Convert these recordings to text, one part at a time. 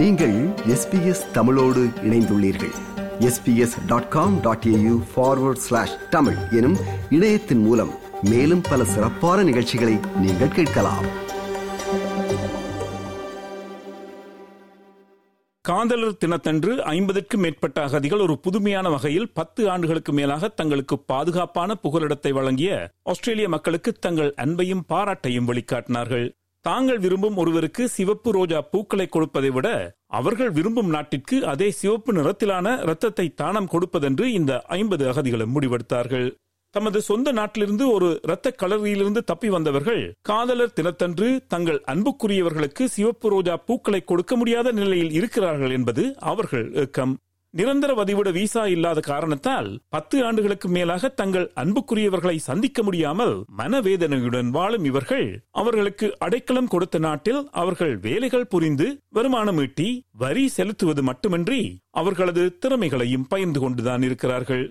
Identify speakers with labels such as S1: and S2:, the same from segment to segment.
S1: நீங்கள் எஸ்பிஎஸ் தமிழோடு இணைந்துள்ளீர்கள். SBS dot com dot AU forward slash Tamil எனும் இணையத்தின் மூலம் மேலும் பல சிறப்பான நிகழ்ச்சிகளை நீங்கள் கேட்கலாம்.
S2: காதலர் தினத்தன்று ஐம்பதுக்கும் மேற்பட்ட அகதிகள் ஒரு புதுமையான வகையில் பத்து ஆண்டுகளுக்கு மேலாக தங்களுக்கு பாதுகாப்பான புகலிடத்தை வழங்கிய ஆஸ்திரேலிய மக்களுக்கு தங்கள் அன்பையும் பாராட்டையும் வெளிக்காட்டினார்கள். தாங்கள் விரும்பும் ஒருவருக்கு சிவப்பு ரோஜா பூக்களை கொடுப்பதை விட அவர்கள் விரும்பும் நாட்டிற்கு அதே சிவப்பு நிறத்திலான இரத்தத்தை தானம் கொடுப்பதென்று இந்த ஐம்பது அகதிகளும் முடிவெடுத்தார்கள். தமது சொந்த நாட்டிலிருந்து ஒரு இரத்த கலரியிலிருந்து தப்பி வந்தவர்கள் காதலர் தினத்தன்று தங்கள் அன்புக்குரியவர்களுக்கு சிவப்பு ரோஜா பூக்களை கொடுக்க முடியாத நிலையில் இருக்கிறார்கள் என்பது அவர்கள் ஏக்கம். நிரந்தர வதிவிட விசா இல்லாத காரணத்தால் பத்து ஆண்டுகளுக்கு மேலாக தங்கள் அன்புக்குரியவர்களை சந்திக்க முடியாமல் மனவேதனையுடன் வாழும் இவர்கள் அவர்களுக்கு அடைக்கலம் கொடுத்த நாட்டில் அவர்கள் வேலைகள் புரிந்து வருமானம் ஈட்டி வரி செலுத்துவது மட்டுமின்றி அவர்களது திறமைகளையும் பயிர்ந்து கொண்டுதான் இருக்கிறார்கள்.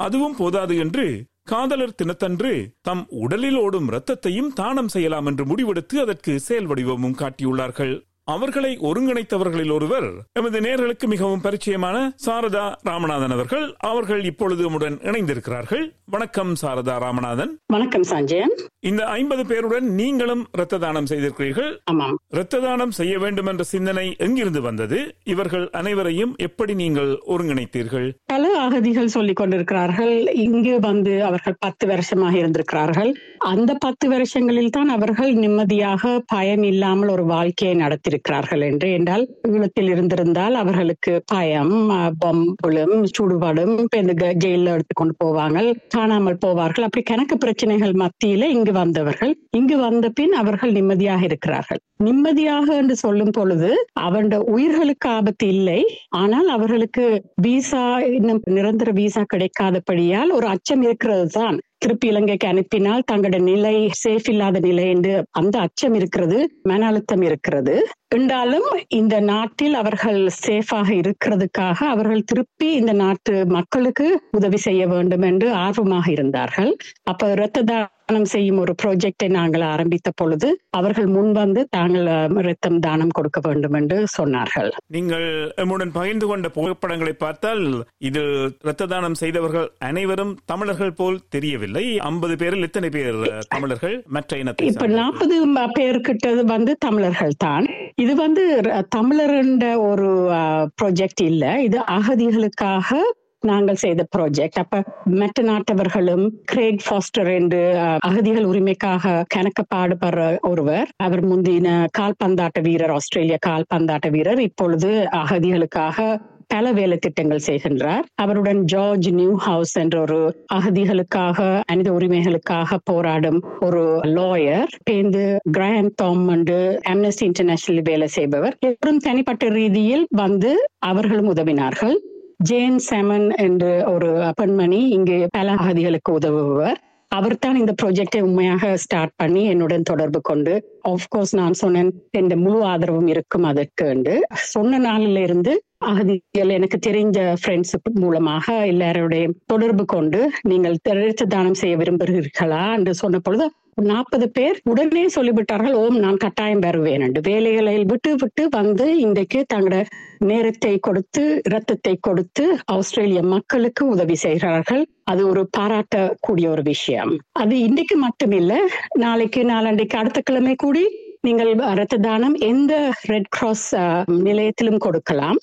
S2: அதுவும் போதாது என்று காதலர் தினத்தன்று தம் உடலில் ஓடும் இரத்தத்தையும் தானம் செய்யலாம் என்று முடிவெடுத்து அதற்கு செயல் வடிவமும் காட்டியுள்ளார்கள். அவர்களை ஒருங்கிணைத்தவர்களில் ஒருவர் எமது நேர்களுக்கு மிகவும் பரிச்சயமான சாரதா ராமநாதன் அவர்கள். அவர்கள் இப்பொழுது உடன் இணைந்திருக்கிறார்கள். வணக்கம் சாரதா ராமநாதன்.
S3: வணக்கம் சஞ்சயன்.
S2: இந்த ஐம்பது பேருடன் நீங்களும் இரத்த தானம் செய்திருக்கிறீர்கள்.
S3: ஆமாம்.
S2: இரத்த தானம் செய்ய வேண்டும் என்ற சிந்தனை எங்கிருந்து வந்தது? இவர்கள் அனைவரையும் எப்படி நீங்கள் ஒருங்கிணைத்தீர்கள்?
S3: பல அகதிகள் சொல்லிக் கொண்டிருக்கிறார்கள். இங்கு வந்து அவர்கள் பத்து வருஷமாக இருந்திருக்கிறார்கள். அந்த பத்து வருஷங்களில் தான் அவர்கள் நிம்மதியாக பயம் இல்லாமல் ஒரு வாழ்க்கையை நடத்தியிருக்கிறார்கள் என்று என்றால் ஈழத்தில் இருந்திருந்தால் அவர்களுக்கு பயம் பம்புளும் சுடுபாடும் ஜெயில எடுத்துக்கொண்டு போவாங்க காணாமல் போவார்கள். அப்படி கணக்கு பிரச்சனைகள் மத்தியில இங்கு வந்தவர்கள். இங்கு வந்த பின் அவர்கள் நிம்மதியாக இருக்கிறார்கள். நிம்மதியாக என்று சொல்லும் பொழுது அவருடைய உயிர்களுக்கு ஆபத்து இல்லை. ஆனால் அவர்களுக்கு விசா இன்னும் நிரந்தர விசா கிடைக்காதபடியால் ஒரு அச்சம் இருக்கிறது தான் திருப்பி இலங்கைக்கு அனுப்பினால் தங்களோட நிலை சேஃப் இல்லாத நிலை என்று அந்த அச்சம் இருக்கிறது மன அழுத்தம் இருக்கிறது. என்றாலும் இந்த நாட்டில் அவர்கள் சேஃபாக இருக்கிறதுக்காக அவர்கள் திருப்பி இந்த நாட்டு மக்களுக்கு உதவி செய்ய வேண்டும் என்று ஆர்வமாக இருந்தார்கள். அப்ப இரத்த தானம் செய்யும் ஒரு ப்ராஜெக்டை நாங்கள் ஆரம்பித்த பொழுது அவர்கள் முன்வந்து தாங்கள் இரத்தம் தானம் கொடுக்க வேண்டும் என்று சொன்னார்கள்.
S2: நீங்கள் எம்முடன் பகிர்ந்து கொண்ட புகைப்படங்களை பார்த்தால் இது இரத்த தானம் செய்தவர்கள் அனைவரும் தமிழர்கள் போல் தெரியவில்லை. ஐம்பது பேரில் எத்தனை பேர் தமிழர்கள்? மற்ற இனத்தை
S3: இப்ப நாற்பது பேர்கிட்ட வந்து தமிழர்கள் தான். இது வந்து தமிழர் ஒரு ப்ராஜெக்ட் இல்ல. இது அகதிகளுக்காக நாங்கள் செய்த ப்ராஜெக்ட் அப்ப மற்ற நாட்டவர்களும் கிரேக் ஃபாஸ்டர் என்று அகதிகள் உரிமைக்காக கணக்க பாடுபடுற ஒருவர். அவர் முந்தின கால்பந்தாட்ட வீரர் ஆஸ்திரேலிய கால்பந்தாட்ட வீரர் இப்பொழுது அகதிகளுக்காக பல வேலை திட்டங்கள் செய்கின்றார். அவருடன் ஜார்ஜ் நியூ ஹவுஸ் என்ற ஒரு அகதிகளுக்காக மனித உரிமைகளுக்காக போராடும் ஒரு லாயர் பேந்து கிராண்ட் தாம் என்று அம்னஸ்டி இன்டர்நேஷனல் வேலை செய்பவர். எவரும் தனிப்பட்ட ரீதியில் வந்து அவர்களும் உதவினார்கள். ஜேன் செமன் என்று ஒரு பெண்மணி இங்கு பல அகதிகளுக்கு உதவுபவர். அவர் தான் இந்த ப்ராஜெக்டை உண்மையாக ஸ்டார்ட் பண்ணி என்னுடன் தொடர்பு கொண்டு ஆஃப்கோர்ஸ் நான் சொன்னேன் இந்த முழு ஆதரவும் இருக்கும் அதற்கு சொன்ன நாளில இருந்து அகதிகள் எனக்கு தெரிஞ்ச ஃப்ரெண்ட்ஸ் மூலமாக எல்லாருடைய தொடர்பு கொண்டு நீங்கள் இரத்த தானம் செய்ய விரும்புகிறீர்களா என்று சொன்ன பொழுது நாற்பது பேர் உடனே சொல்லிவிட்டார்கள் ஓம் நான் கட்டாயம் வருவேன் என்று. வேலைகளை விட்டு விட்டு வந்து இன்றைக்கு தங்களோட நேரத்தை கொடுத்து இரத்தத்தை கொடுத்து ஆஸ்திரேலிய மக்களுக்கு உதவி செய்கிறார்கள். அது ஒரு பாராட்டக்கூடிய ஒரு விஷயம். அது இன்னைக்கு மட்டுமில்ல நாளைக்கு நாளண்டைக்கு அடுத்த கிழமை கூடி நீங்கள் ரத்த தானம் எந்த ரெட் கிராஸ் நிலையத்திலும் கொடுக்கலாம்.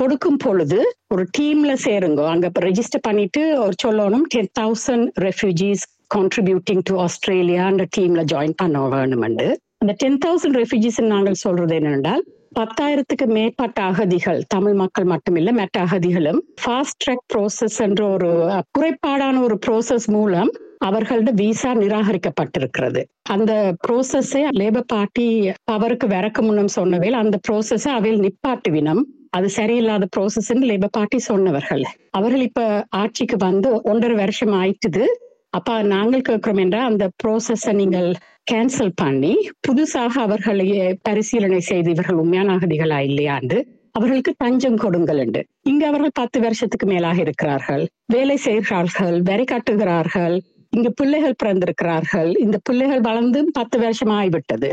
S3: கொடுக்கும் பொழுது ஒரு டீம்ல சேருங்க. அங்க ரெஜிஸ்டர் பண்ணிட்டு ஒரு சொல்லணும் ten thousand refugees contributing to ஆஸ்திரேலியான்ற டீம்ல ஜாயின் பண்ண வேணுமெண்டு அந்த டென் தௌசண்ட் ரெஃப்யூஜிஸ் நாங்கள் சொல்றது என்னென்றால் பத்தாயிரத்துக்கு மேற்பட்ட அகதிகள் தமிழ் மக்கள் மட்டுமில்ல மற்ற அகதிகளும் ஃபாஸ்ட் ட்ராக் ப்ரோசஸ் என்ற ஒரு குறைபாடான ஒரு ப்ரோசஸ் மூலம் அவர்களோட விசா நிராகரிக்கப்பட்டிருக்கிறது. அந்த ப்ரோசஸை லேபர் பார்ட்டி அவருக்கு வரக்கு முன்னம் சொன்னவேல் அந்த ப்ரோசஸை அவையில் நிப்பாட்டுவினம். அது சரியில்லாத ப்ராசஸ் லேபர் பார்ட்டி சொன்னவர்கள். அவர்கள் இப்ப ஆட்சிக்கு வந்து ஒன்றரை வருஷம் ஆயிட்டுது. அப்ப நாங்கள் கேட்கிறோம் என்றால் அந்த ப்ரோசஸ நீங்கள் கேன்சல் பண்ணி புதுசாக அவர்களையே பரிசீலனை செய்து இவர்கள் உண்மையான அகதிகளா இல்லையாண்டு அவர்களுக்கு தஞ்சம் கொடுங்கள் என்று. இங்கு அவர்கள் பத்து வருஷத்துக்கு மேலாக இருக்கிறார்கள். வேலை செய்கிறார்கள் வரி கட்டுகிறார்கள். இங்கு பிள்ளைகள் பிறந்திருக்கிறார்கள். இந்த பிள்ளைகள் வளர்ந்து பத்து வருஷம் ஆகிவிட்டது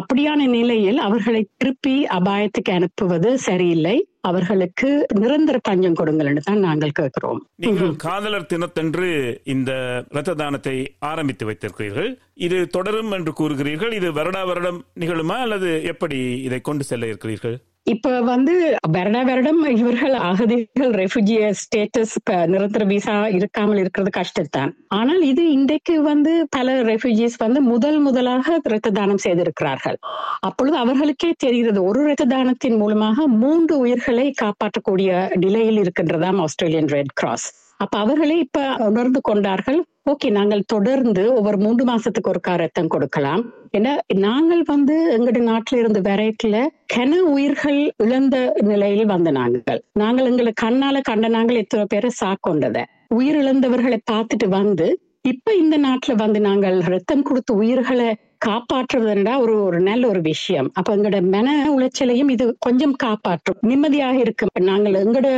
S3: அப்படியான நிலையில் அவர்களை திருப்பி அபாயத்துக்கு அனுப்புவது சரியில்லை. அவர்களுக்கு நிரந்தர தஞ்சம் கொடுங்கள் என்று தான் நாங்கள் கேட்கிறோம்.
S2: நீங்கள் காதலர் தினத்தன்று இந்த இரத்த தானத்தை ஆரம்பித்து வைத்திருக்கிறீர்கள். இது தொடரும் என்று கூறுகிறீர்கள். இது வருடா வருடம் நிகழுமா அல்லது எப்படி இதை கொண்டு செல்ல இருக்கிறீர்கள்?
S3: இப்ப வந்து வருட வருடம் இவர்கள் அகதிகள் ரெஃப்யூஜி ஸ்டேட்டஸ் நிரந்தர விசா இருக்காமல் இருக்கிறது கஷ்டத்தான் ஆனால் இது இன்றைக்கு வந்து பல ரெஃப்யூஜிஸ் வந்து முதல் முதலாக இரத்த தானம் செய்திருக்கிறார்கள். அப்பொழுது அவர்களுக்கே தெரிகிறது ஒரு இரத்த தானத்தின் மூலமாக மூன்று உயிர்களை காப்பாற்றக்கூடிய நிலையில் இருக்கின்றதாம் ஆஸ்திரேலியன் ரெட் கிராஸ். அப்ப அவர்களே இப்ப உணர்ந்து கொண்டார்கள். ஓகே நாங்கள் தொடர்ந்து ஒவ்வொரு மூன்று மாசத்துக்கு ஒரு ரத்தம் கொடுக்கலாம். ஏன்னா நாங்கள் வந்து எங்கட நாட்டில இருந்து வரைக்கல கன உயிர்கள் இழந்த நிலையில் வந்த நாங்கள். நாங்கள் எங்களை கண்ணால கண்ட நாங்கள் எத்தனை பேரை சாக்கொண்டத. உயிர் இழந்தவர்களை பார்த்துட்டு வந்து இப்ப இந்த நாட்டுல வந்து நாங்கள் ரத்தம் கொடுத்து உயிர்களை காப்பாற்றுவதுன்றா ஒரு ஒரு நல்ல ஒரு விஷயம். அப்ப எங்களோட மன உளைச்சலையும் இது கொஞ்சம் காப்பாற்றும். நிம்மதியாக இருக்கு நாங்கள் எங்களோட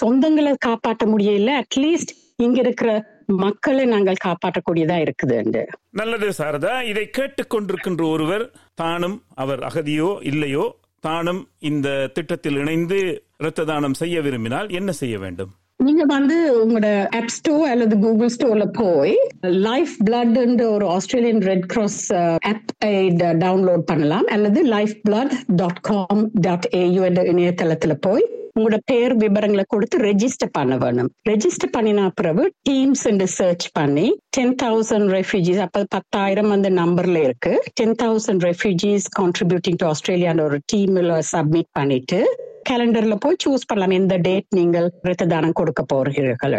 S3: சொந்தங்களை காப்பாற்ற முடியல அட்லீஸ்ட் இங்க இருக்கிற மக்களை நாங்கள் காப்பாற்றக்கூடியதா இருக்குது
S2: நல்லது சாரதா. இதை கேட்டுக்கொண்டிருக்கின்ற ஒருவர் தானும் அவர் அகதியோ இல்லையோ தானும் இந்த திட்டத்தில் இணைந்து இரத்த தானம் செய்ய விரும்பினால் என்ன செய்ய வேண்டும்?
S3: நீங்க வந்து உங்களோட ஆப் ஸ்டோர் அல்லது கூகுள் ஸ்டோர்ல போய் லைஃப் பிளட் ஒரு Australian Red Cross app download பண்ணலாம். அல்லது Lifeblood dot com dot AU என்ற இணையதளத்துல போய் உங்களோட பேர் விவரங்களை கொடுத்து ரெஜிஸ்டர் பண்ண வேணும். ரெஜிஸ்டர் பண்ணின பிறகு டீம்ஸ் சர்ச் பண்ணி டென் தௌசண்ட் ரெஃப்யூஜிஸ் அப்ப பத்தாயிரம் அந்த நம்பர்ல இருக்கு. Ten thousand refugees contributing to ஆஸ்திரேலியான்னு ஒரு டீம்ல சப்மிட் பண்ணிட்டு கேலண்டர்ல போய் சூஸ் பண்ணலாம். எந்த டேட் நீங்கள் ரத்த தானம் கொடுக்க போறீர்கள்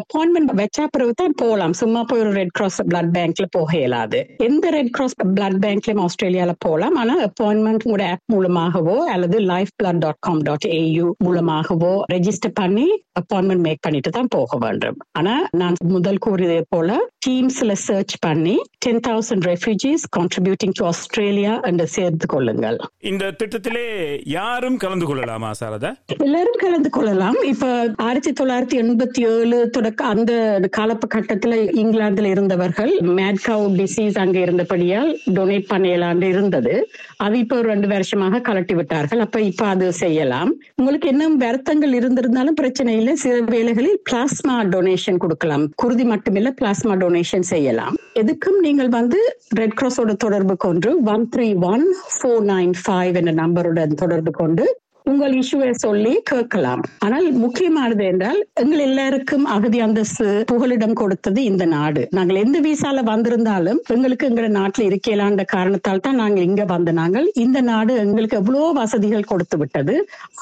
S3: அப்பாயின்மெண்ட் வச்சா பிறகு தான் போகலாம் சும்மா போய் ஒரு ரெட் கிராஸ் பிளட் பேங்க்ல போக இயலாது. எந்த ரெட் கிராஸ் பிளட் பேங்க்லயும் ஆஸ்திரேலியால போகலாம் ஆனா அப்பாயின்மெண்ட் உங்களோட ஆப் மூலமாகவோ அல்லது Lifeblood dot com dot AU மூலமாகவோ ரெஜிஸ்டர் பண்ணி அப்பாயின்மெண்ட் மேக் பண்ணிட்டு தான் போக வேண்டும். ஆனா நான் முதல் கூறியதே போல டீம்ஸ்ல சர்ச் பண்ணி ten thousand refugees contributing to Australia என்று சேர்த்து கொள்ளுங்கள்.
S2: இந்த திட்டத்திலே யாரும் கலந்து கொள்ளலாமா சாரதா?
S3: எல்லாரும் கலந்து கொள்ளலாம். இப்ப ஆயிரத்தி தொள்ளாயிரத்தி எண்பத்தி ஏழு தொடக்க அந்த காலகட்டத்துல இங்கிலாந்துல இருந்தவர்கள் மேட்கவு டிசீஸ் அங்க இருந்தபடியால் டொனேட் பண்ணலான்னு இருந்தது. அது இப்ப ரெண்டு வருஷமாக கலட்டி விட்டார்கள். அப்ப இப்ப அது செய்யலாம். உங்களுக்கு என்ன வருத்தங்கள் இருந்திருந்தாலும் பிரச்சனை இல்லை. சில வேலைகளில் பிளாஸ்மா டொனேஷன் கொடுக்கலாம். குருதி மட்டுமில்ல பிளாஸ்மா டொனேஷன் டொனேஷன் செய்யலாம். எதுக்கும் நீங்கள் வந்து ரெட் கிராஸோட தொடர்பு கொண்டு one three one four nine five என்ற நம்பருடன் தொடர்பு கொண்டு உங்கள் இஷ்யூவை சொல்லி கேட்கலாம். ஆனால் முக்கியமானது என்றால் எங்கள் எல்லாருக்கும் அகதி அந்தஸ்து புகலிடம் கொடுத்தது இந்த நாடு. நாங்கள் எந்த விசால வந்திருந்தாலும் எங்களுக்கு எங்க நாட்டில் இருக்கலான்ற காரணத்தால் தான் நாங்கள் இங்க வந்த நாங்கள் இந்த நாடு எங்களுக்கு எவ்வளோ வசதிகள் கொடுத்து விட்டது.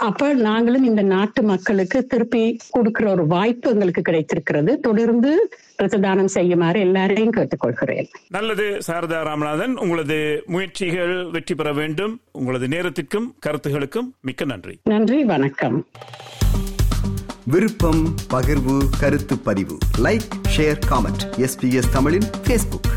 S3: அப்ப நாங்களும் இந்த நாட்டு மக்களுக்கு திருப்பி கொடுக்கிற ஒரு வாய்ப்பு எங்களுக்கு கிடைத்திருக்கிறது. தொடர்ந்து ரத்த தானம் செய்யுமாறு எல்லாரையும் கேட்டுக்கொள்கிறேன்.
S2: நல்லது சாரதா ராமநாதன். உங்களது முயற்சிகள் வெற்றி பெற வேண்டும். உங்களது நேரத்திற்கும் கருத்துகளுக்கும் மிக்க நன்றி.
S3: நன்றி வணக்கம்.
S1: விருப்பம் பகிர்வு கருத்து பதிவு. லைக் ஷேர் காமெண்ட் எஸ்பிஎஸ் தமிழின் பேஸ்புக்